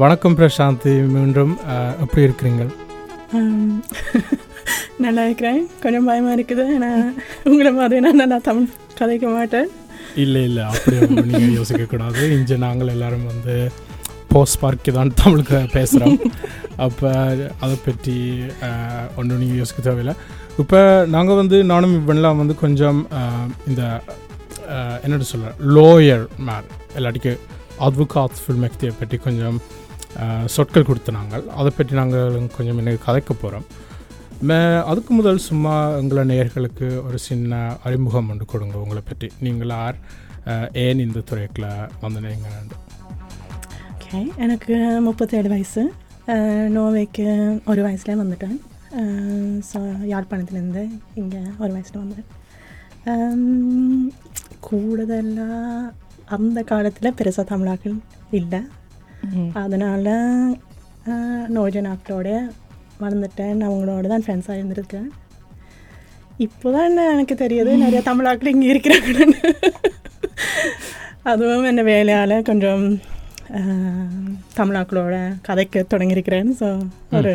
வணக்கம் பிரசாந்தி மீண்டும் எப்படி இருக்கிறீங்க ஆம். நல்லா இருக்கிறேன். கொஞ்சம் பயமாக இருக்குது. ஏன்னா உங்களை மாதிரி நான் நல்லா தமிழ் கதைக்க மாட்டேன். இல்லை இல்லை. அப்படி நீங்கள் யோசிக்கக்கூடாது இங்கே நாங்கள் எல்லாரும் வந்து போஸ்ட் பார்க்கு தான் தமிழுக்கு பேசுகிறோம் அப்போ அதை பற்றி ஒன்றும் நீங்கள் யோசிக்க தேவையில்லை. இப்போ நாங்கள் வந்து நானும் இவெல்லாம் வந்து கொஞ்சம் இந்த என்னட்டு சொல்ல லோயர் மேன் எல்லாட்டிக்கு அத்வுகாத் ஃபில்மெக்தியை பற்றி கொஞ்சம் சொற்கள் கொடுத்து நாங்கள். அதை பற்றி நாங்கள் கொஞ்சம் இன்னைக்கு கதைக்க போகிறோம் மே அதுக்கு முதல் சும்மா எங்களை நேயர்களுக்கு ஒரு சின்ன அறிமுகம் ஒன்று கொடுங்க உங்களை பற்றி. நீங்கள் யார்? ஏன் இந்த துறைக்குள்ள வந்தனீங்க ஓகே எனக்கு முப்பத்தேழு வயசு. நோவேக்கு ஒரு வயசுல வந்துட்டேன். ஸோ யாழ்ப்பாணத்துலேருந்து இங்கே ஒரு வயசில் வந்தேன். கூடுதலாக அந்த காலத்தில் பெருசாக தமிழாக்கள் இல்லை. அதனால் நோஜன் ஆக்களோட வளர்ந்துட்டேன். அவங்களோட தான் ஃப்ரெண்ட்ஸாக இருந்திருக்கேன். இப்போ தான் எனக்கு தெரியுது நிறைய தமிழாக்கள் இங்கே இருக்கிறாங்கன்னு. அதுவும் என்ன வேலையால் கொஞ்சம் தமிழாக்களோட கதைக்க தொடங்கியிருக்கிறேன். ஸோ ஒரு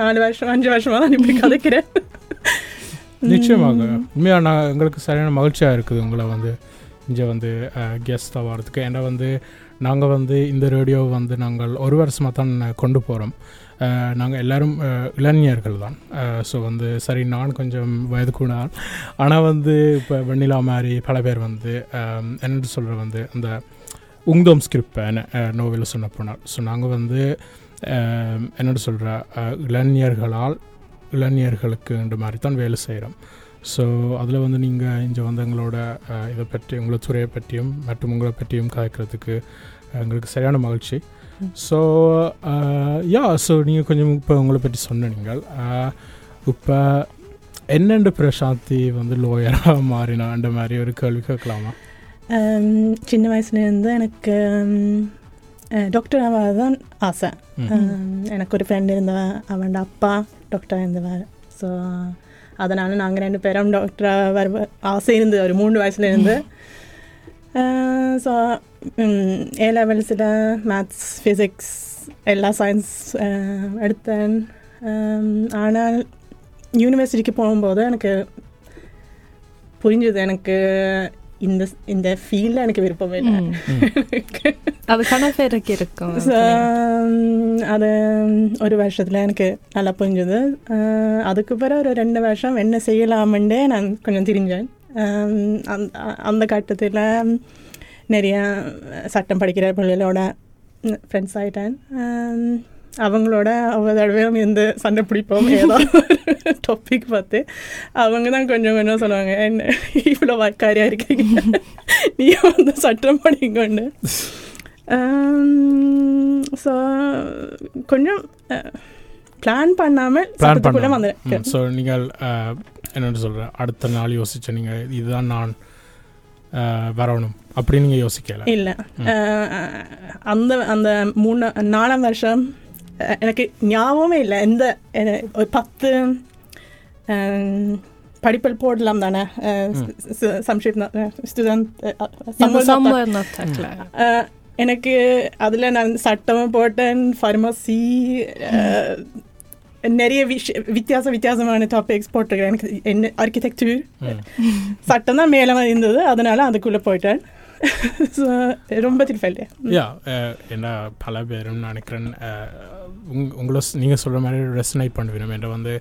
நாலு வருஷம் அஞ்சு வருஷமாக தான் இப்படி கதைக்கிறேன். நிச்சயமாக. உண்மையாக நான் எங்களுக்கு சரியான மகிழ்ச்சியாக இருக்குது உங்களை வந்து இங்கே வந்து கெஸ்ட்டாக வர்றதுக்கு. ஏன்னா வந்து நாங்கள் வந்து இந்த ரேடியோவை வந்து நாங்கள் ஒரு வருஷமாக தான் கொண்டு போகிறோம் நாங்கள் எல்லோரும் இளைஞர்கள் தான். ஸோ வந்து சரி நான் கொஞ்சம் வயது கூட ஆனால் வந்து இப்போ வெண்ணிலா மாதிரி பல பேர் வந்து அஹ், சொல்கிற வந்து அந்த உங்தோம் ஸ்கிரிப்ட் நோவலில் சொன்ன போனால். ஸோ நாங்கள் வந்து என்னோட சொல்கிற இளைஞர்களால் இளைஞர்களுக்குன்ற மாதிரி தான் வேலை செய்கிறோம் ஸோ அதில் வந்து நீங்கள் இங்கே வந்து எங்களோட இதை பற்றி உங்களை துறையை பற்றியும் மற்றும் உங்களை பற்றியும் கதைக்கிறதுக்கு எங்களுக்கு சரியான மகிழ்ச்சி. ஸோ யா ஸோ நீங்கள் கொஞ்சம் இப்போ உங்களை பற்றி சொன்ன நீங்கள் இப்போ என்னென்று பிரசாந்தி வந்து லோயராக மாறினான்ற மாதிரி ஒரு கேள்வி கேட்கலாமா? சின்ன வயசுலேருந்து எனக்கு டாக்டர் ஆக தான் ஆசை. எனக்கு ஒரு ஃப்ரெண்ட் இருந்தவ அவன் அப்பா டாக்டர் இருந்தவர் ஸோ அதனால் நாங்கள் ரெண்டு பேரும் டாக்டராக வர ஆசை இருந்தது ஒரு மூணு வயசுலேருந்து ஸோ ஏ லெவல்ஸில் மேத்ஸ் ஃபிசிக்ஸ் எல்லா சயின்ஸ் எடுத்தேன். ஆனால் யூனிவர்சிட்டிக்கு போகும்போது எனக்கு புரிஞ்சுது எனக்கு இந்த இந்த ஃபீல்டில் எனக்கு விருப்பம் இல்லை. அது கன பேருக்கு இருக்கும் அது ஒரு வருஷத்தில் எனக்கு நல்லா புரிஞ்சுது. அதுக்கு பிறகு ஒரு ரெண்டு வருஷம் என்ன செய்யலாமண்டே நான் கொஞ்சம் தெரிஞ்சேன். அந்த- அந்த கட்டத்தில் நிறைய சட்டம் படிக்கிற பிள்ளைகளோட ஃப்ரெண்ட்ஸ் ஆகிட்டேன் அவங்களோட ஒவ்வொரு தடவையும் எந்த சண்டை பிடிப்போம் ஏதோ டாபிக் பார்த்து. அவங்க தான் கொஞ்சம் கொஞ்சம் சொல்லுவாங்க என்ன இவ்வளோ வாய்க்காரியாக இருக்கீங்க? நீ வந்து சட்டம் படிங்கன்னு. ஸோ கொஞ்சம் பிளான் பண்ணாமல் சட்டத்துக்குள்ளே வந்துட்டேன் ஸோ நீங்கள் என்னன்னு சொல்கிற அடுத்த நாள் யோசிச்ச நீங்கள் இதுதான் நான் வரணும். அப்படி நீங்கள் யோசிக்கல. இல்லை. அந்த அந்த மூணு நாலாம் வருஷம் எனக்கு ஞாபகமே இல்லை எந்த ஒரு பத்து படிப்பல் போடலாம் தானே. அஹ், எனக்கு அதில் நான் சட்டமும் போட்டேன் ஃபார்மசி நிறைய விஷ வித்தியாச வித்தியாசமான டாபிக்ஸ் போட்டிருக்கேன் எனக்கு என்ன ஆர்கிடெக்சர் சட்டம் தான் மேலே இருந்தது அதனால அதுக்குள்ளே போயிட்டேன் ரொம்ப திருப்பல்ல யா என்ன பல பேரும் நினைக்கிறேன் உங் உங்களை நீங்கள் சொல்கிற மாதிரி ரெசனைட் பண்ணுவீங்க என்ற வந்து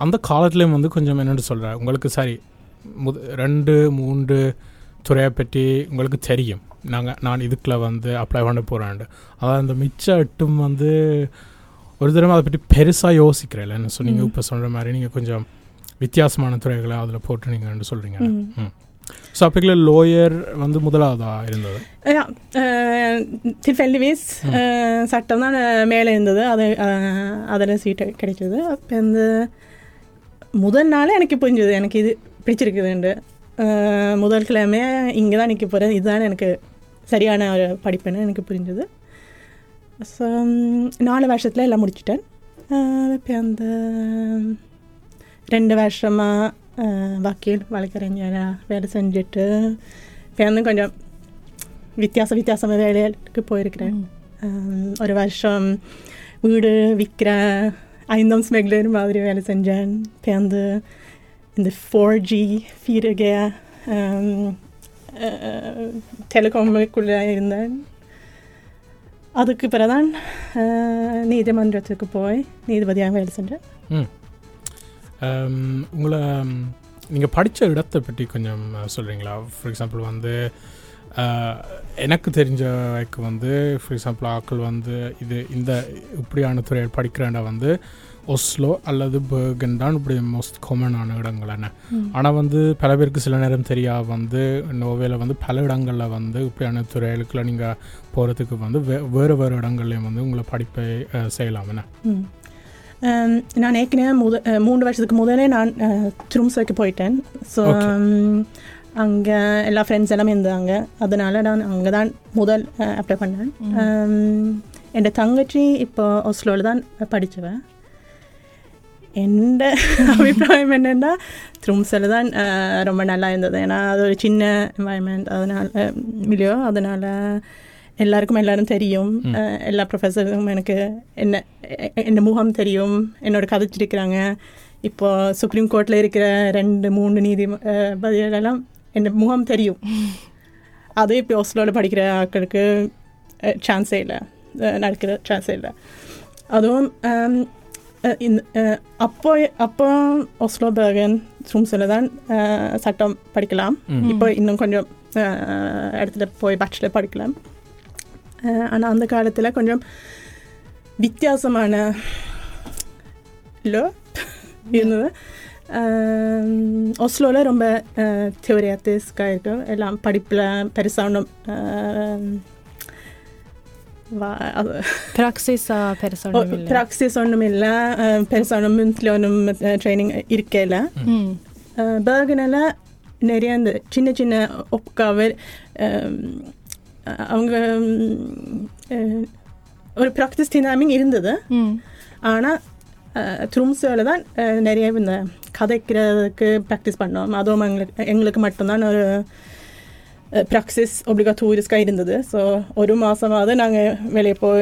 அந்த காலத்துலேயும் வந்து கொஞ்சம் என்னென்னு சொல்கிறேன் உங்களுக்கு சரி முத ரெண்டு மூன்று துறையை பற்றி உங்களுக்கு தெரியும். நாங்கள் நான் இதுக்குள்ள வந்து அப்ளை பண்ண போகிறேன் அதாவது அந்த மிச்ச எட்டும் வந்து ஒரு தடவை அதை பற்றி பெருசாக யோசிக்கிறேன் நீங்கள் ம். இப்போ சொல்கிற மாதிரி நீங்கள் கொஞ்சம் வித்தியாசமான துறைகளை அதில் போட்டு நீங்கள் சொல்கிறீங்க ம். ஸோ அப்போக்கில் லோயர் வந்து முதலாவதாக இருந்தது? tilfeldigvis. Eh, சட்டம் தான் மேலே இருந்தது. அது அதில் சீட்டு கிடைச்சது. அப்போ இந்த முதல் நாளே எனக்கு புரிஞ்சுது. எனக்கு இது பிடிச்சிருக்குதுண்டு முதல் கிழமை இங்கே தான் நிற்க போகிறேன் இதுதான் எனக்கு சரியான ஒரு படிப்புன்னு எனக்கு புரிஞ்சுது. ஸோ நாலு வருஷத்தில் எல்லாம் முடிச்சிட்டேன். இப்போ அந்த ரெண்டு வருஷமாக வக்கீல் வழக்கறிஞராக வேலை செஞ்சுட்டு வந்து கொஞ்சம் வித்தியாச வித்தியாசமான வேலைகளுக்கு போயிருக்கிறேன் ஒரு வருஷம் வீடு விற்கிற ஐந்தம் ஸ்மெக்லர் மாதிரி வேலை செஞ்சேன் வந்து இந்த ஃபோர் ஜி ஃபீரக டெலிகாமுக்குள்ளே இருந்தேன் அதுக்கு பிறகுதான் நீதிமன்றத்துக்கு போய் நீதிபதியாக வேலை செஞ்சேன் உங்களை நீங்கள் படித்த இடத்தை பற்றி கொஞ்சம் சொல்கிறீங்களா ஃபார் எக்ஸாம்பிள் வந்து uh, எனக்கு தெரிஞ்ச வரைக்கும் வந்து ஃபார் எக்ஸாம்பிள் ஆக்கள் வந்து இது இந்த இப்படியான துறையில் படிக்கிறேன்டா வந்து ஒஸ்லோ அல்லது பேர்கன் தான் இப்படி மோஸ்ட் காமனான இடங்கள் என்ன? ஆனால் வந்து பல பேருக்கு சில நேரம் தெரியா வந்து நோவேல வந்து பல இடங்களில் வந்து இப்படியான துறைகளுக்குள்ள நீங்கள் போகிறதுக்கு வந்து வே வேறு வேறு இடங்கள்லையும் வந்து உங்களை படிப்பை uh, ஆம், நான் ஏற்கனவே முத மூன்று வருஷத்துக்கு முதலே நான் ட்ரூம்ஸ்க்கு போயிட்டேன். So Okay. அங்கே எல்லா ஃப்ரெண்ட்ஸ் எல்லாமே இருந்தாங்க. அதனால நான் அங்கே தான் முதல் அப்ளை பண்ணேன். ஆம், என் தங்கச்சி இப்போ ஒஸ்லோவில் தான் படித்தவன் எந்த அபிப்பிராயம் என்னென்னா த்ரூம்ஸில் தான் ரொம்ப நல்லா இருந்தது. ஏன்னா அது ஒரு சின்ன என்வாயன்மெண்ட் அதனால் மில்லியோ அதனால் எல்லாருக்கும் எல்லாரும் தெரியும். எல்லா ப்ரொஃபஸருக்கும் எனக்கு என்ன என்ன முகம் தெரியும் என்னோட கதைச்சிருக்கிறாங்க இப்போ சுப்ரீம் கோர்ட்டில் இருக்கிற ரெண்டு மூணு நீதி பதிலெல்லாம் என் முகம் தெரியும். அது இப்போ ஒஸ்லோவில் படிக்கிற ஆட்களுக்கு சான்ஸே இல்லை. நடக்கிற சான்ஸே இல்லை. அதுவும் அப்போ அப்போ ஒஸ்லோ பேகன் ட்ரூம்ஸில் தான் சட்டம் படிக்கலாம். இப்போ இன்னும் கொஞ்சம் இடத்துல போய் பேச்சுலர் படிக்கலாம். ஆனால் அந்த காலத்தில் கொஞ்சம் வித்தியாசமான லோ இருந்தது ஒஸ்லோவில் ரொம்ப தியோரியாட்டிஸ்காக இருக்கும் எல்லாம் படிப்பில் பெருசாக ஒன்றும் Praxisa personer vill ப்ராக்சிஸ் ஒன்றும் இல்லை பெருசாக ஒன்றும் முந்தில் ஒன்றும் ட்ரைனிங் இருக்கல mm. பேர்கனில் நிறைய இந்த சின்ன சின்ன ஒப்காவர் Eh, og eh, eh, praktisk tilnærming irindede. Mm. Erna Troms øleder nerjevne kadekreke praktisk barndom. Ado engleke martonar når praksis obligatorisk det. Så oruma som var det, veldig på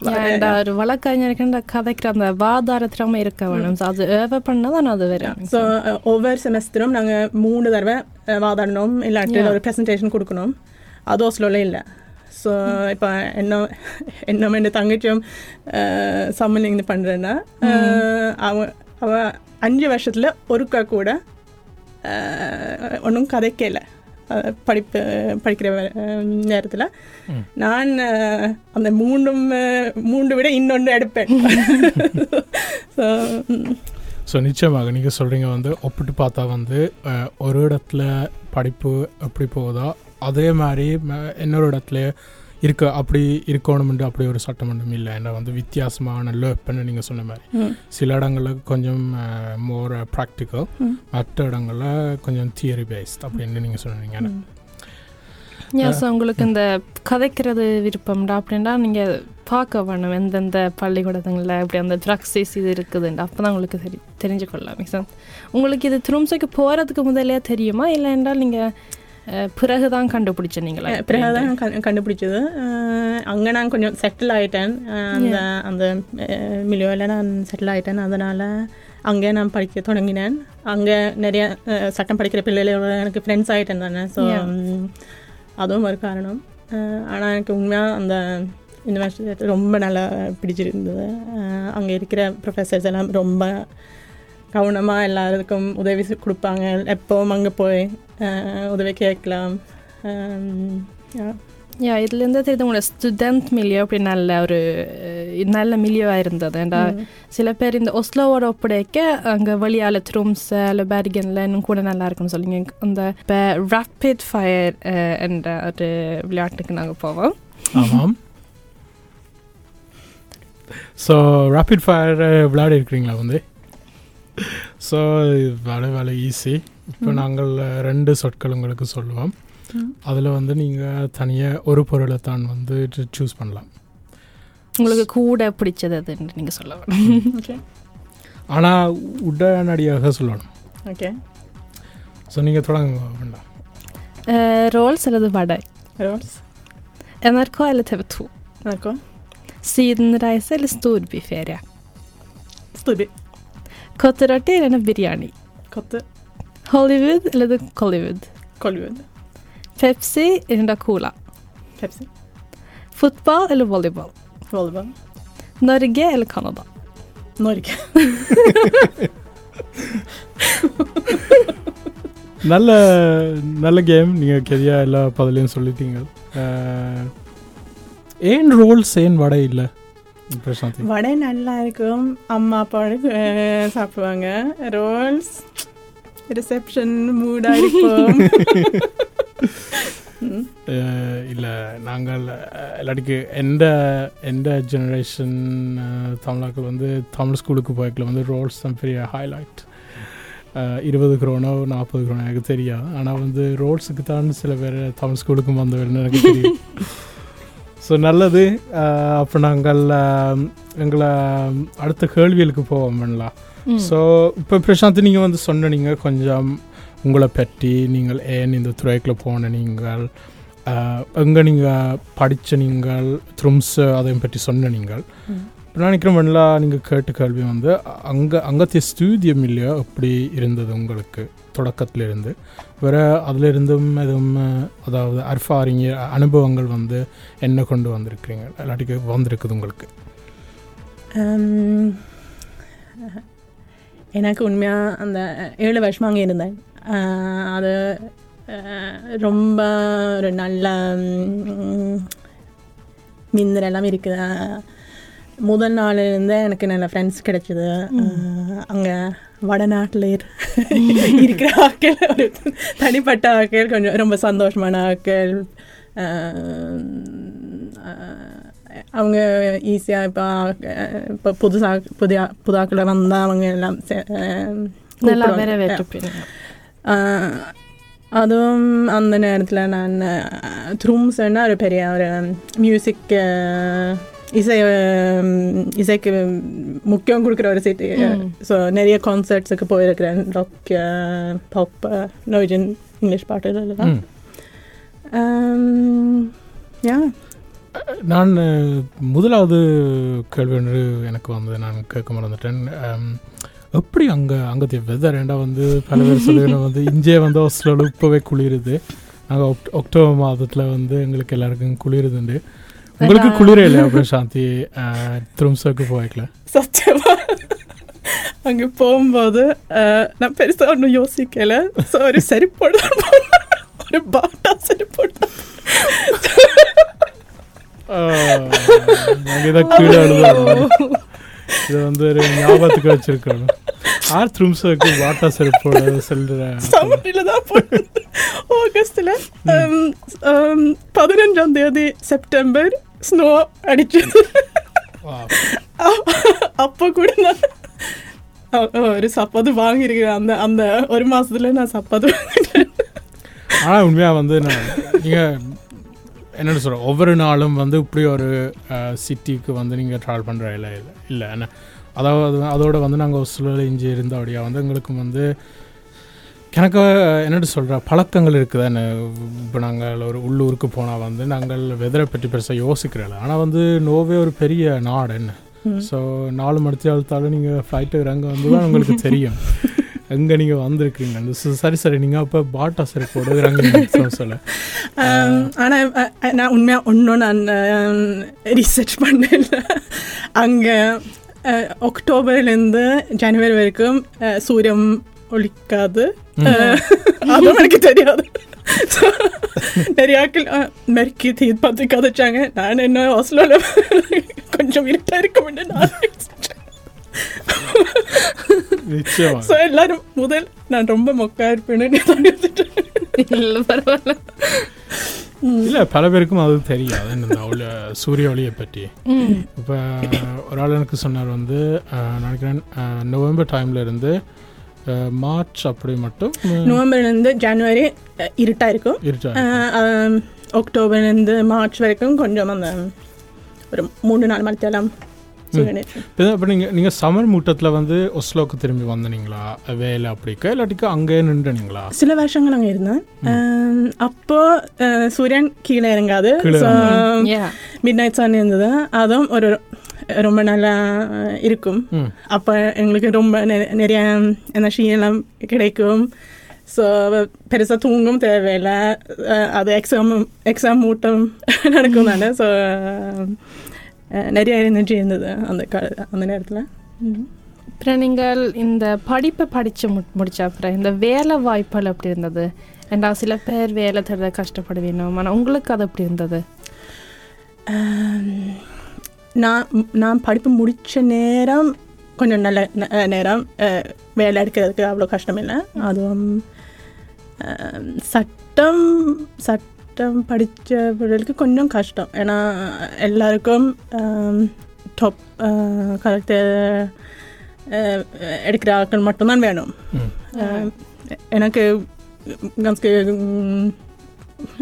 där வழக்கறிஞருக்கு கதைக்கிற அந்த வாதார திறமை இருக்க வேணும் அது över பண்ணதான் அது வரும் so ஒவ்வொரு செமஸ்டரும் நாங்கள் மூணு தடவை வாதாடணும் இல்லாட்டி. ஒரு ப்ரெசன்டேஷன் கொடுக்கணும் அது ஓஸ்லோவில் இல்லை ஸோ இப்போ என்ன என்ன என் தங்கச்சியும் சம்மன் இது பண்ணுறேன்னா அவ அவ அஞ்சு வருஷத்தில் ஒருக்கா கூட ஒன்றும் கதைக்கல படிப்பு படிக்கிற நேரத்தில். நான் அந்த அஹ், மூன்று விட இன்னொன்று எடுப்பேன் ஸோ ஸோ நிச்சயமாக நீங்கள் சொல்கிறீங்க வந்து ஒப்பிட்டு பார்த்தா வந்து ஒரு இடத்துல படிப்பு எப்படி போகுதோ அதே மாதிரி இன்னொரு இடத்துல இருக்க அப்படி இருக்கணும்னு அப்படி ஒரு சட்டம் ஒன்றும் இல்லை. என்ன வந்து வித்தியாசமான லேப்புன்னு நீங்கள் சொன்ன மாதிரி. சில இடங்களில் கொஞ்சம் மோர் ப்ராக்டிக்கல். மற்ற இடங்களில் கொஞ்சம் தியரி பேஸ்ட் அப்படின்னு நீங்கள் சொன்னீங்க så உங்களுக்கு இந்த கதைக்கிறது விருப்பம்டா அப்படின்னா நீங்க பார்க்க வேணும். எந்தெந்த பள்ளிக்கூடங்களில் இப்படி அந்த ப்ராக்சிஸ் இது இருக்குதுண்டு. அப்போ தான் உங்களுக்கு தெரி தெரிஞ்சு கொள்ளலாம் உங்களுக்கு இது திரும்சைக்கு போகிறதுக்கு முதலே தெரியுமா? இல்லை என்றால் நீங்கள் பிறகு தான் கண்டுபிடிச்ச நீங்களா? அஹ் பிறகு தான் கண்டு- கண்டுபிடிச்சது. அங்கே நான் கொஞ்சம் செட்டில் ஆகிட்டேன் அந்த அந்த மிலியோவில் நான் செட்டில் ஆகிட்டேன் அதனால் அங்கே நான் படிக்க தொடங்கினேன். அங்கே நிறைய சட்டம் படிக்கிற பிள்ளைகளோட எனக்கு ஃப்ரெண்ட்ஸ் ஆகிட்டேன் தானே. ஸோ. அதுவும் ஒரு காரணம். ஆனால் எனக்கு உண்மையாக அந்த யூனிவர்சிட்டி ரொம்ப நல்லா பிடிச்சிருந்தது. அங்கே இருக்கிற ப்ரொஃபஸர்ஸ் எல்லாம் ரொம்ப கவனமாக எல்லாருக்கும் உதவி கொடுப்பாங்க. எப்போவும் அங்கே போய் அஹ், உதவி கேட்கலாம் Um, yeah. Ja, இதுலேருந்து தெரியுது உங்களோட ஸ்டூடெண்ட் மில்லியோ அப்படி நல்ல ஒரு நல்ல மில்லியோவாக இருந்தது ஏண்டா சில பேர் இந்த ஒஸ்லோவோட ஒப்படைக்க அங்கே வழியால் த்ரூம்ஸ் இல்லை பெர்கனில் இன்னும் கூட நல்லா இருக்கும்னு சொல்லிங்க அந்த இப்போ ரேப்பிட் ஃபயர் என்ற ஒரு விளையாட்டுக்கு நாங்கள் போவோம் ஆமாம் ஸோ ரேபிட் ஃபயர் விளையாடி இருக்கிறீங்களா வந்து ஸோ வேலை வேலை ஈஸி இப்போ நாங்கள் ரெண்டு சொற்கள் உங்களுக்கு சொல்லுவோம். அதில் வந்து நீங்கள் தனியாக ஒரு பொருளை தான் வந்து சூஸ் பண்ணலாம். உங்களுக்கு கூட பிடிச்சது அதுன்னு நீங்கள் சொல்ல வேணும் ஓகே ஆனால் உடனடியாக சொல்லணும். ஓகே ஸோ நீங்கள் தொடங்க வேண்டாம். ரோல்ஸ் அல்லது vada? Rolls NRK eller TV2 NRK. Sydenreise eller storbyferie? Storby. Kotterarti eller biryani? Kotte. Hollywood eller Hollywood Colwood Pepsi eller Cola Pepsi Fotball eller volleyball Volleyball Norge eller Canada Norge நல்ல நல்ல game நீங்கள் கெரியா எல்லா பதிலையும் சொல்லிட்டீங்க அஹ், ஏன் Rolle's ஏன் வடை இல்லை பிரசாந்தி வடை நல்லா இருக்கும் அம்மா அப்பாவோட அஹ், சாப்பிடுவாங்க ரோல்ஸ் ரிசப்ஷன் மூடா இருக்கும் ம். இல்லை நாங்கள் இல்லாட்டிக்கு எந்த எந்த ஜெனரேஷன் தமிழாக்கள் வந்து தமிழ் ஸ்கூலுக்கு போய்க்கல வந்து ரோல்ஸ் தான் பெரிய ஹைலைட் இருபது குரோனோ நாற்பது குரோனோ எனக்கு தெரியாது. ஆனால் வந்து ரோல்ஸுக்கு தான் சில பேர் தமிழ் ஸ்கூலுக்கும் வந்தவர்னு எனக்கு தெரியும். ஸோ நல்லது. அப்போ நாங்கள் எங்களை அடுத்த கேள்விகளுக்கு போவோம் பண்ணலாம் ஸோ இப்போ பிரசாந்த் நீங்கள் வந்து சொன்னீங்க கொஞ்சம் உங்களை பற்றி நீங்கள் ஏன் இந்த துறைக்குள்ள போன நீங்கள் எங்கே நீங்கள் படித்த நீங்கள் த்ரும்ஸ் அதையும் பற்றி சொன்ன நீங்கள். ம். இப்ப நான் நினைக்கிறேன் வெள்ளா நீங்கள் கேட்ட கேள்வி வந்து அங்கே அங்கத்திய ஸ்டூடியம் இல்லையா எப்படி இருந்தது உங்களுக்கு தொடக்கத்துல இருந்து வேற அதுல இருந்தும் எதுவும் அதாவது அர்ஃபாரிங்க அனுபவங்கள் வந்து என்ன கொண்டு வந்திருக்கிறீங்க? இல்லாட்டிக்கு வந்திருக்குது உங்களுக்கு? எனக்கு உண்மையாக அந்த ஏழு வருஷமாக அங்கே இருந்தேன். அது ரொம்ப ஒரு நல்ல ம், மின்னல் எல்லாம் இருக்குது. முதல் நாளிலிருந்தே எனக்கு நல்ல ஃப்ரெண்ட்ஸ் கிடைச்சிது. அங்கே வடநாட்டில் இருக்கிற ஆட்கள் ஒரு தனிப்பட்ட ஆட்கள் கொஞ்சம் ரொம்ப சந்தோஷமான அஹ், அவங்க ஈஸியாக இப்போ இப்போ புதுசாக புதிய புதாக்களை வந்தால் அவங்க எல்லாம் சே- அஹ், நல்லா கூப்பிடுவாங்க. வரவேற்று ஆஹ், அதுவும் அந்த நேரத்தில் நான் த்ரூம்ஸ்னா ஒரு பெரிய ஒரு மியூசிக் இசை அஹ், இசைக்கு முக்கியம் கொடுக்குற ஒரு சிட்டி ம். ஸோ நிறைய கான்சர்ட்ஸுக்கு போயிருக்கிறேன் ராக் பாப் நோஜன் இங்கிலீஷ் பாட்டு எல்லாம் ம். யா நான் முதலாவது கேள்வி ஒன்று எனக்கு வந்து நான் கேட்க மறந்துட்டேன். எப்படி அங்கே அங்கே வெதர் ஏண்டா வந்து பல பேர் சொல்லுகிறோம் வந்து இங்கே வந்து ஆஸ்திரேலியா இப்போவே குளிருது. நாங்கள் அக்டோபர் மாதத்தில் வந்து எங்களுக்கு எல்லாருக்கும் குளிருதுண்டு. உங்களுக்கு குளிரே இல்லையா பிரசாந்தி திரும்சக்கு போய்க்கல சத்தியமா? அங்கே போகும்போது நான் பெருசாக ஒன்றும் யோசிக்கல. ஸோ ஒரு தான் போனேன். ஒரு பாட்டா செருப்போடு. நாங்கள் இதை கீழே எழுதுவோம் இதை வந்து ஒரு ஞாபகத்துக்கு வச்சிருக்கோம் ஆர் திரும்சக்கு வாட்டா செருப்போட செல்ற சம்மரில் தான் ஆகஸ்டில் பதினஞ்சாம் தேதி செப்டம்பர் ஸ்னோ அடிச்சது. அப்போ கூட நான் ஒரு சப்பாத்து வாங்கியிருக்கிறேன். அந்த அந்த ஒரு மாசத்துல நான் சப்பாத்து ஆனால் உண்மையாக வந்து நான் நீங்கள் என்னென்னு சொல்கிறேன் ஒவ்வொரு நாளும் வந்து இப்படி ஒரு சிட்டிக்கு வந்து நீங்கள் ட்ராவல் பண்ணுற இல்லை இல்லை இல்லை. என்ன அதாவது அதோட வந்து நாங்கள் ஒரு சூழல் இஞ்சி இருந்தபடியாக வந்து எங்களுக்கு வந்து எனக்கு என்னட்டு சொல்கிற பழக்கங்கள் இருக்குது என்ன? இப்போ நாங்கள் ஒரு உள்ளூருக்கு போனால் வந்து நாங்கள் வெதரை பற்றி பெருசாக யோசிக்கிறோம் ஆனால் வந்து நோவே ஒரு பெரிய நாடு என்ன. ஸோ நாலு மணித்தி அழுத்தாலும் நீங்கள் ஃப்ளைட்டு இறங்க வந்து தான் உங்களுக்கு தெரியும். எங்கே நீங்கள் வந்திருக்கீங்க? சரி சரி நீங்கள் அப்போ பாட்டா சரி போட இறங்குங்க சொல்ல ஆம், ஆனா அ- அ- நான் உண்மையா ஒன்றும் நான் ரிசர்ச் பண்ணல. அங்க அஹ், அக்டோபர்லேருந்து ஜனவரி வரைக்கும் அஹ், சூரியன் ஒழிக்காது அதுவும் எனக்கு தெரியாது. நிறைய மெர்க்கி தீத் பார்த்து கதைச்சாங்க நான் என்ன ஹாஸ்டலில் கொஞ்சம் இருட்டா இருக்க நான் நிச்சயமாக ஸோ எல்லாரும் முதல் நான் ரொம்ப மொக்கா இருப்பேன்னு. இல்லை பரவாயில்ல. இல்லை பல பேருக்கும் அது தெரியாது இந்த ஒளி சூரிய ஒளியை பற்றி. இப்போ ஒரு ஆள் எனக்கு சொன்னார் வந்து நினைக்கிறேன் நவம்பர் டைம்ல இருந்து மார்ச் அப்படி மட்டும் அஹ், நவம்பர்லேருந்து ஜனவரி அஹ், இருட்டா இருக்கும். அக்டோபர்லேருந்து மார்ச் வரைக்கும் கொஞ்சம் அந்த ஒரு மூணு நாலு மணி தேலாம். இப்போ நீங்கள் நீங்கள் சமர் மூட்டத்தில் வந்து ஒஸ்லோக்கு திரும்பி வந்தனீங்களா? வேலை அப்படிக்கா இல்லாட்டிக்கா அங்கேயே நின்றுனீங்களா? சில வருஷங்கள் அங்கே இருந்தேன். அப்போ சூரியன் கீழே இறங்காது. மிட் நைட் சன் இருந்தது. அதுவும் ஒரு ரொம்ப நல்லா இருக்கும். அப்போ எங்களுக்கு ரொம்ப நிறைய எனர்ஜி எல்லாம் கிடைக்கும். ஸோ பெருசாக தூங்கும் தேவையில்லை. அது எக்ஸாம் எக்ஸாம் மூட்டம் நடக்கும் தானே ஸோ நிறைய எனர்ஜி இருந்தது அந்த கா அந்த நேரத்தில். அப்புறம் நீங்கள் இந்த படிப்பை படித்து மு முடிச்ச அப்புறம் இந்த வேலை வாய்ப்புகள் எப்படி இருந்தது? ஏண்டா சில பேர் வேலை தேட கஷ்டப்படுவீங்க. ஆனால் உங்களுக்கு அது எப்படி இருந்தது? நான் நான் படிப்பு முடித்த நேரம் கொஞ்சம் நல்ல நேரம் வேலை எடுக்கிறதுக்கு அவ்வளோ கஷ்டம் இல்லை அதுவும் அஹ், சட்டம் சட்டம் படித்தவர்களுக்கு கொஞ்சம் கஷ்டம் ஏன்னா எல்லாருக்கும் டாப் கலெக்டர் எடுக்கிற ஆட்கள் மட்டும்தான் வேணும் எனக்கு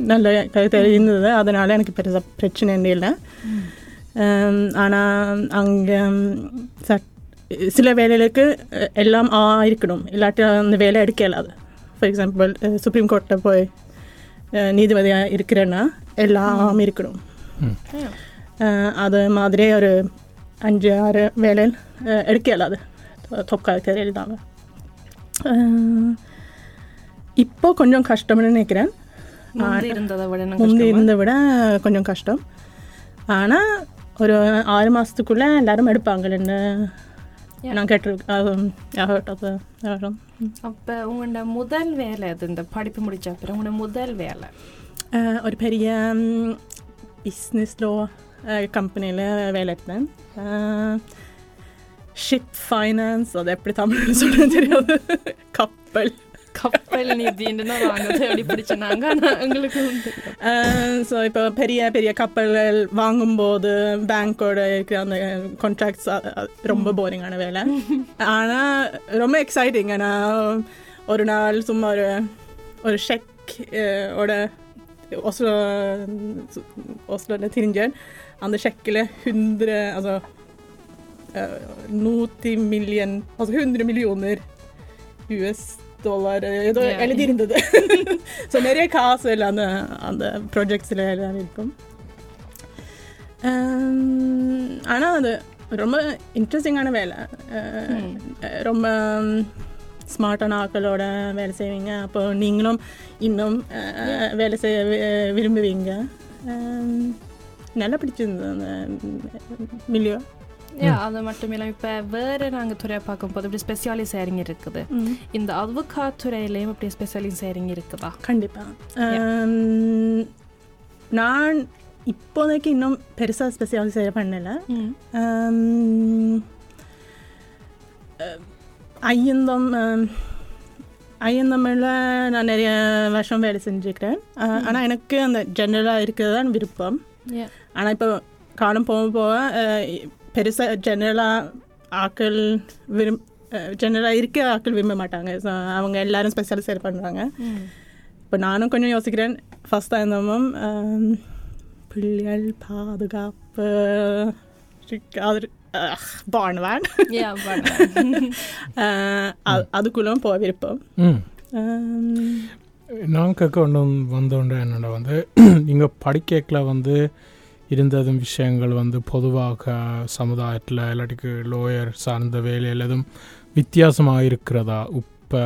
நல்ல கருத்து இருந்தது அதனால எனக்கு பெருசாக பிரச்சனை இல்லை ஆனால் அங்கே சட் சில வேலைகளுக்கு எல்லாம் ஆ இருக்கணும் இல்லாட்டி அந்த வேலை எடுக்க இயலாது ஃபார் எக்ஸாம்பிள் சுப்ரீம் கோர்ட்டில் போய் நீதிபதியாக இருக்கிறேன்னா எல்லாம் இருக்கணும். அது மாதிரி ஒரு அஞ்சு ஆறு வேலையில் அஹ், எடுக்க இயலாது தொக்காக்க எழுதாம இப்போ கொஞ்சம் கஷ்டம்னு நினைக்கிறேன். முந்தி இருந்ததை விட கொஞ்சம் கஷ்டம். ஆனால் ஒரு ஆறு மாதத்துக்குள்ளே எல்லாரும் எடுப்பாங்கன்னு Ja. Altså, jeg har hørt at det, det var sånn. Mm. Appe eh, ungerne modell vele, den der palipemulichapere ungerne modell vele. Eh, uh, orperie eh, um, businessråd uh, kampanile velepnen. Uh, ship finance og det blir tamlet sånn. Kappel. இருந்தேன் ship finance அது எப்படி தமிழ்ல சொல்ல தெரியாது கப்பல் கப்பல் நிதின்னு நாங்கள் தேடி பிடிச்சனாங்க ஆனால் எங்களுக்கு வந்து ஸோ இப்போ பெரிய பெரிய கப்பல்கள் வாங்கும்போது பேங்க்கோட இருக்கிற அந்த கான்ட்ராக்ட்ஸ் ரொம்ப போரிங்கான வேலை ஆனால் ரொம்ப எக்ஸைட்டிங் ஆனால் ஒரு நாள் சும்மா ஒரு ஒரு ஷெக் ஓட ஒஸ்லோ ஒஸ்லோவில் திரிஞ்சேன் அந்த ஷெக்கில் ஹுந்திர alltså நூற்றி million alltså hundra miljoner US dollar ஏதோ. எழுதியிருந்தது ஸோ நிறைய காசு இல்லை அந்த அந்த ப்ராஜெக்ட்ஸில் எல்லாம் இருக்கும் ஆனால் அது ரொம்ப இன்ட்ரெஸ்டிங்கான வேலை ரொம்ப ஸ்மார்ட்டான ஆட்களோட வேலை செய்வீங்க அப்போ நீங்களும் இன்னும் வேலை செய்ய விரும்புவீங்க நல்லா பிடிச்சிருந்தது அந்த மில்லியோ அது மட்டும் இல்லாமல் இப்போ வேறு நாங்கள் துறையை பார்க்கும்போது இப்படி ஸ்பெஷாலிசேரிங் இருக்குது. இந்த அவுக்காத் துறையிலையும் இப்படி ஸ்பெஷாலிசேரிங் இருக்குதா? கண்டிப்பாக நான் இப்போதைக்கு இன்னும் பெருசாக ஸ்பெஷாலிசேட் பண்ணலை. ஐயந்தம் ஐயந்தமிழில் நான் நிறைய வருஷம் வேலை செஞ்சுக்கிறேன் ஆனால் எனக்கு அந்த ஜென்ரலாக இருக்கிறது தான் விருப்பம். ஆனால் இப்போ காலம் போக போக பெருசாக ஜென்ரலாக ஆக்கள் விரும் ஜென்ரலாக இருக்க ஆக்கள் விரும்ப மாட்டாங்க. ஸோ அவங்க எல்லாரும் ஸ்பெஷலைசேட் பண்ணுறாங்க இப்போ நானும் கொஞ்சம் யோசிக்கிறேன். ஃபஸ்ட்டாக இருந்தவங்க பிள்ளைகள் பாதுகாப்பு அது barnvern யா அஹ், அது- அதுக்குள்ள போக விருப்பம். நான் கேட்க ஒன்று வந்தோண்டு என்னோட வந்து நீங்கள் படிக்கல வந்து இருந்ததும் விஷயங்கள் வந்து பொதுவாக சமுதாயத்தில் இல்லாட்டிக்கு லோயர் சார்ந்த வேலையில் எதுவும் வித்தியாசமாக இருக்கிறதா இப்போ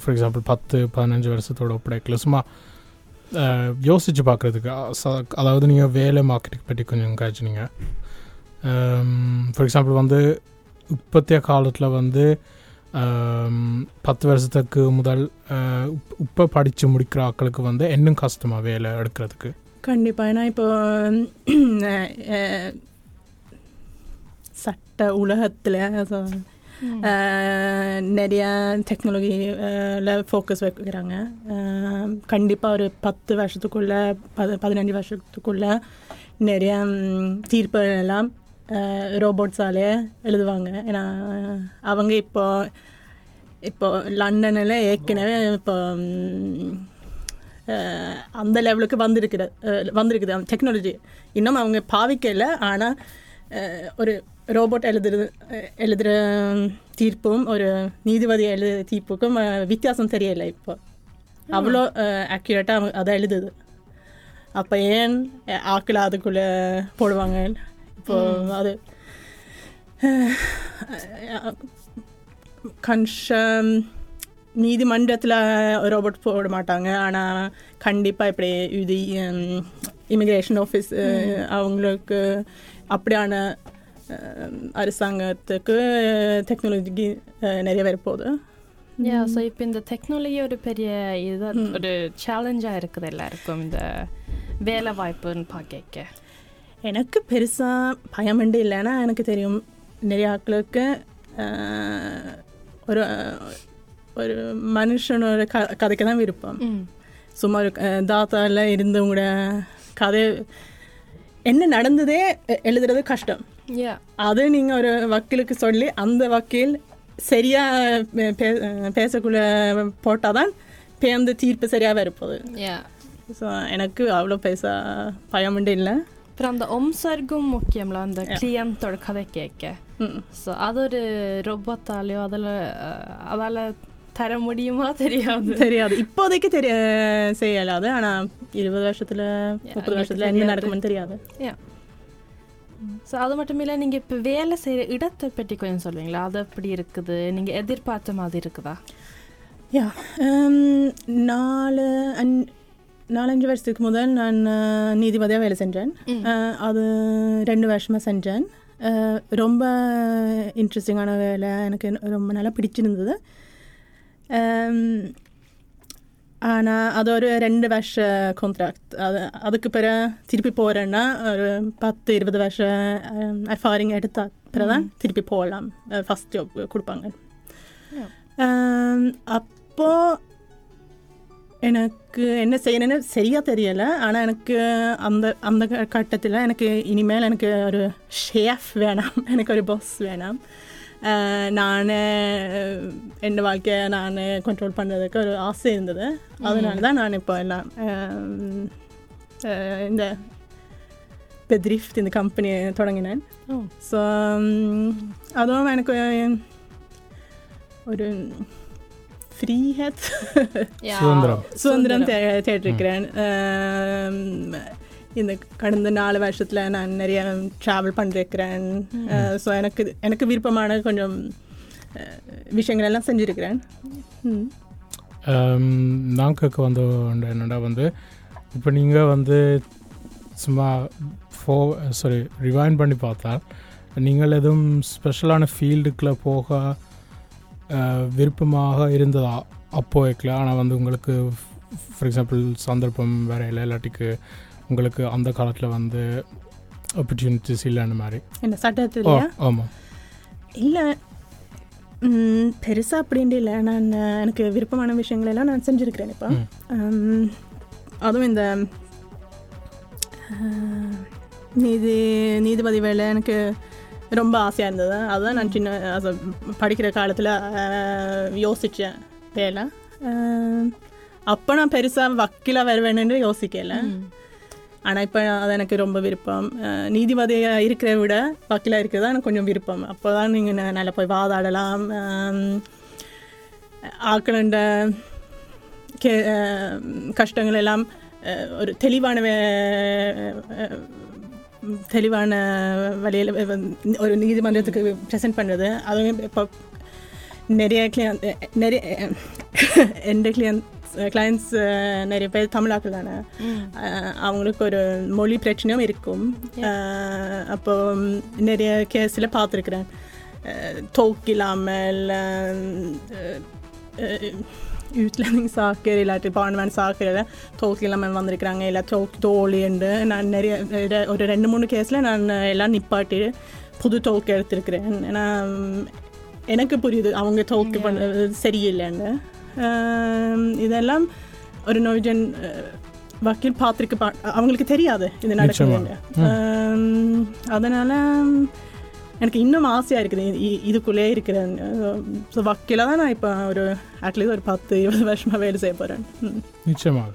ஃபார் எக்ஸாம்பிள் பத்து பதினஞ்சு வருஷத்தோட ஒப்படைக்கல. சும்மா யோசித்து யோசிச்சு பார்க்குறதுக்கு அதாவது நீங்கள் வேலை மார்க்கெட்டுக்கு பற்றி கொஞ்சம் காய்ச்சினீங்க ஃபார் எக்ஸாம்பிள் வந்து இப்போத்தைய காலத்தில் வந்து பத்து வருஷத்துக்கு முதல் இப்போ படித்து முடிக்கிற ஆக்களுக்கு வந்து இன்னும் கஷ்டமாக வேலை எடுக்கிறதுக்கு? கண்டிப்பாக ஏன்னா இப்போ சட்ட உலகத்தில் நிறைய டெக்னாலஜியில் ஃபோக்கஸ் வைக்கிறாங்க. கண்டிப்பாக ஒரு பத்து வருஷத்துக்குள்ள பது பதினஞ்சு வருஷத்துக்குள்ள நிறைய ம், தீர்ப்புகள் எல்லாம் ரோபோட்ஸாலே எழுதுவாங்க. ஏன்னா அவங்க இப்போ இப்போ லண்டனில் ஏற்கனவே இப்போ அந்த லெவலுக்கு வந்திருக்கிற வந்திருக்குது. அந்த டெக்னாலஜி இன்னும் அவங்க பாவிக்கல. ஆனால் ஒரு ரோபோட் எழுதுறது அஹ், எழுதுகிற தீர்ப்பும் ஒரு நீதிபதி எழுதுகிற தீர்ப்புக்கும் வித்தியாசம் தெரியல இப்போ. அவ்வளோ அக்யூரேட்டாக அதை எழுதுது. அப்போ ஏன் ஆட்களை அதுக்குள்ளே போடுவாங்க? இப்போ அது கன்ஷம் நீதிமன்றத்தில் ரோபோட் போட மாட்டாங்க. ஆனால் கண்டிப்பாக இப்படி இது இமிக்ரேஷன் ஆஃபீஸ் அவங்களுக்கு அப்படியான அரசாங்கத்துக்கு டெக்னாலஜிக்கு நிறைய வரப்போகுது யா ஸோ இப்போ இந்த டெக்னாலஜி ஒரு பெரிய இது ஒரு சேலஞ்சாக இருக்குது எல்லாருக்கும் இந்த வேலை வாய்ப்புன்னு பார்க்க எனக்கு பெருசாக பயமண்டு இல்லைன்னா எனக்கு தெரியும் நிறைய ஆட்களுக்கு ஒரு ஒரு மனுஷனோட க கதைக்கு தான் விருப்பம். சும்மா ஒரு அஹ், தாத்தால இருந்தவங்களோட கதை என்ன நடந்ததே எழுதுறது கஷ்டம். யா அது நீங்கள் ஒரு வக்கீலுக்கு சொல்லி அந்த வக்கீல் சரியாக பே பேசக்குள்ள போட்டால் தான் பேர்ந்து தீர்ப்பு சரியாக வரப்போகுது யா ஸோ எனக்கு அவ்வளோ பேச பயமுண்டு இல்லை. அப்புறம் அந்த ஒம்சர்க்கும் முக்கியம்ல அந்த கிளியந்தோட கதை கேட்க. ஸோ அது ஒரு ரொபோத்தாலேயோ அதில் அதால் தர முடியுமா தெரியாது. தெரியாது. இப்போதைக்கு தெரிய செய்யலாது. ஆனால் இருபது வருஷத்துல முப்பது வருஷத்துல என்ன நடக்கும்னு தெரியாது. ஸோ அது மட்டும் இல்லை நீங்கள் இப்போ வேலை செய்கிற இடத்தை பற்றி கொஞ்சம் சொல்லுவீங்களா? அது எப்படி இருக்குது? நீங்கள் எதிர்பார்த்த மாதிரி இருக்குதா? யா நாலு அஞ் நாலஞ்சு வருஷத்துக்கு முதல் நான் நீதிபதியாக வேலை செஞ்சேன் அது ரெண்டு வருஷமாக செஞ்சேன் ரொம்ப இன்ட்ரெஸ்டிங்கான வேலை. எனக்கு ரொம்ப நல்லா பிடிச்சிருந்தது. ஆனால் அது ஒரு ரெண்டு வருஷ கான்ட்ராக்ட் அது அதுக்கு பிறகு திருப்பி போகிறேன்னா ஒரு பத்து இருபது வருஷம் எஃபாரிங் எடுத்த பிறகு தான் திருப்பி போகலாம் ஃபஸ்ட் ஜாப் கொடுப்பாங்க அப்போ எனக்கு என்ன செய்யணும்னு சரியாக தெரியலை ஆனால் எனக்கு அந்த அந்த கட்டத்தில் எனக்கு இனிமேல் எனக்கு ஒரு ஷேஃப் வேணாம் எனக்கு ஒரு பாஸ் வேணாம் நான் என் வாழ்க்கையை நான் கண்ட்ரோல் பண்ணுறதுக்கு ஒரு ஆசை இருந்தது அதனால தான் நான் இப்போ எல்லாம் அஹ், அஹ், இந்த பெத்ரிஃப்ட் இந்த கம்பெனி தொடங்கினேன் ஸோ அதுவும் எனக்கு ஒரு ஃப்ரீ ஹெட் சுதந்திரம் சுதந்திரம் தே தேடிருக்கிறேன் ஆம், இந்த கடந்த நாலு வருஷத்தில் நான் நிறைய ட்ராவல் பண்ணிருக்கிறேன். ஸோ எனக்கு எனக்கு விருப்பமான கொஞ்சம் விஷயங்கள் எல்லாம் செஞ்சுருக்கிறேன். நான் கேட்க வந்து ஒன்று வந்து இப்போ நீங்கள் வந்து சும்மா ஃபோ சாரி ரிவைன் பண்ணி பார்த்தால் நீங்கள் எதுவும் ஸ்பெஷலான ஃபீல்டுக்குள்ளே போக விருப்பமாக இருந்ததா? அப்போ வைக்கல ஆனால் வந்து உங்களுக்கு ஃபார் எக்ஸாம்பிள் சந்தர்ப்பம் வேற இல்லை இல்லாட்டிக்கு உங்களுக்கு அந்த காலத்தில் வந்து ஆப்பர்ச்சுனிட்டிஸ் இல்லைன்னு மாதிரி. என்ன ஓ சட்டத்துலையா ஆமாம் இல்லை பெருசாக அப்படின்ட்டு இல்லை. நான் எனக்கு விருப்பமான விஷயங்கள் எல்லாம் நான் செஞ்சுருக்கிறேன் இப்போ. அதுவும் இந்த நீதி நீதிபதி வேலை எனக்கு ரொம்ப ஆசையாக இருந்தது. அதுதான் நான் சின்ன அது படிக்கிற காலத்தில் யோசித்தேன் வேலை. அப்போ நான் பெருசாக வக்கீலாக வருவேன்னு யோசிக்கல. ஆனால் இப்போ அது எனக்கு ரொம்ப விருப்பம். நீதிபதியாக இருக்கிற விட வக்கீலாக இருக்கிறது தான் எனக்கு கொஞ்சம் விருப்பம். அப்போ தான் நீங்கள் நல்லா போய் வாதாடலாம். ஆக்களண்ட கே கஷ்டங்கள் எல்லாம் ஒரு தெளிவான வே- தெளிவான வழியில் ஒரு நீதிமன்றத்துக்கு ப்ரெசென்ட் பண்ணுறது அதுவும் இப்போ நிறைய கிளியன் நிறைய எந்த கிளியன் கிளைண்ட்ஸ் நிறைய பேர் தமிழாக்கள் தானே? அஹ் அவங்களுக்கு ஒரு மொழி பிரச்சனையும் இருக்கும். அப்போ நிறைய கேஸில் பார்த்துருக்குறேன். தோக்கில்லாமல் utlänningssaker இல்லாட்டி barnvärnssaker eller tolk இல்லாமல் வந்திருக்கிறாங்க. இல்லை tolk தோழிண்டு நான் நிறைய ஒரு ரெண்டு மூணு கேஸில் நான் எல்லாம் நிப்பாட்டி புது தோல்க் எடுத்திருக்கிறேன். ஏன்னா எனக்கு புரியுது அவங்க தோல்க்கு பண்ண சரியில்லைன்னு. இதெல்லாம் ஒரு நோய்ஜன் வக்கீல் பார்த்துருக்கு அவங்களுக்கு தெரியாது இது நடக்குதுன்னு ஆம், அதனால எனக்கு இன்னும் ஆசையாக இருக்குது இதுக்குள்ளே இருக்கிறேன் ஸோ வக்கீலாக தான் நான் இப்போ ஒரு அட்லீஸ்ட் ஒரு பத்து இருபது வருஷமாக வேலை செய்ய போகிறேன் நிச்சயமாக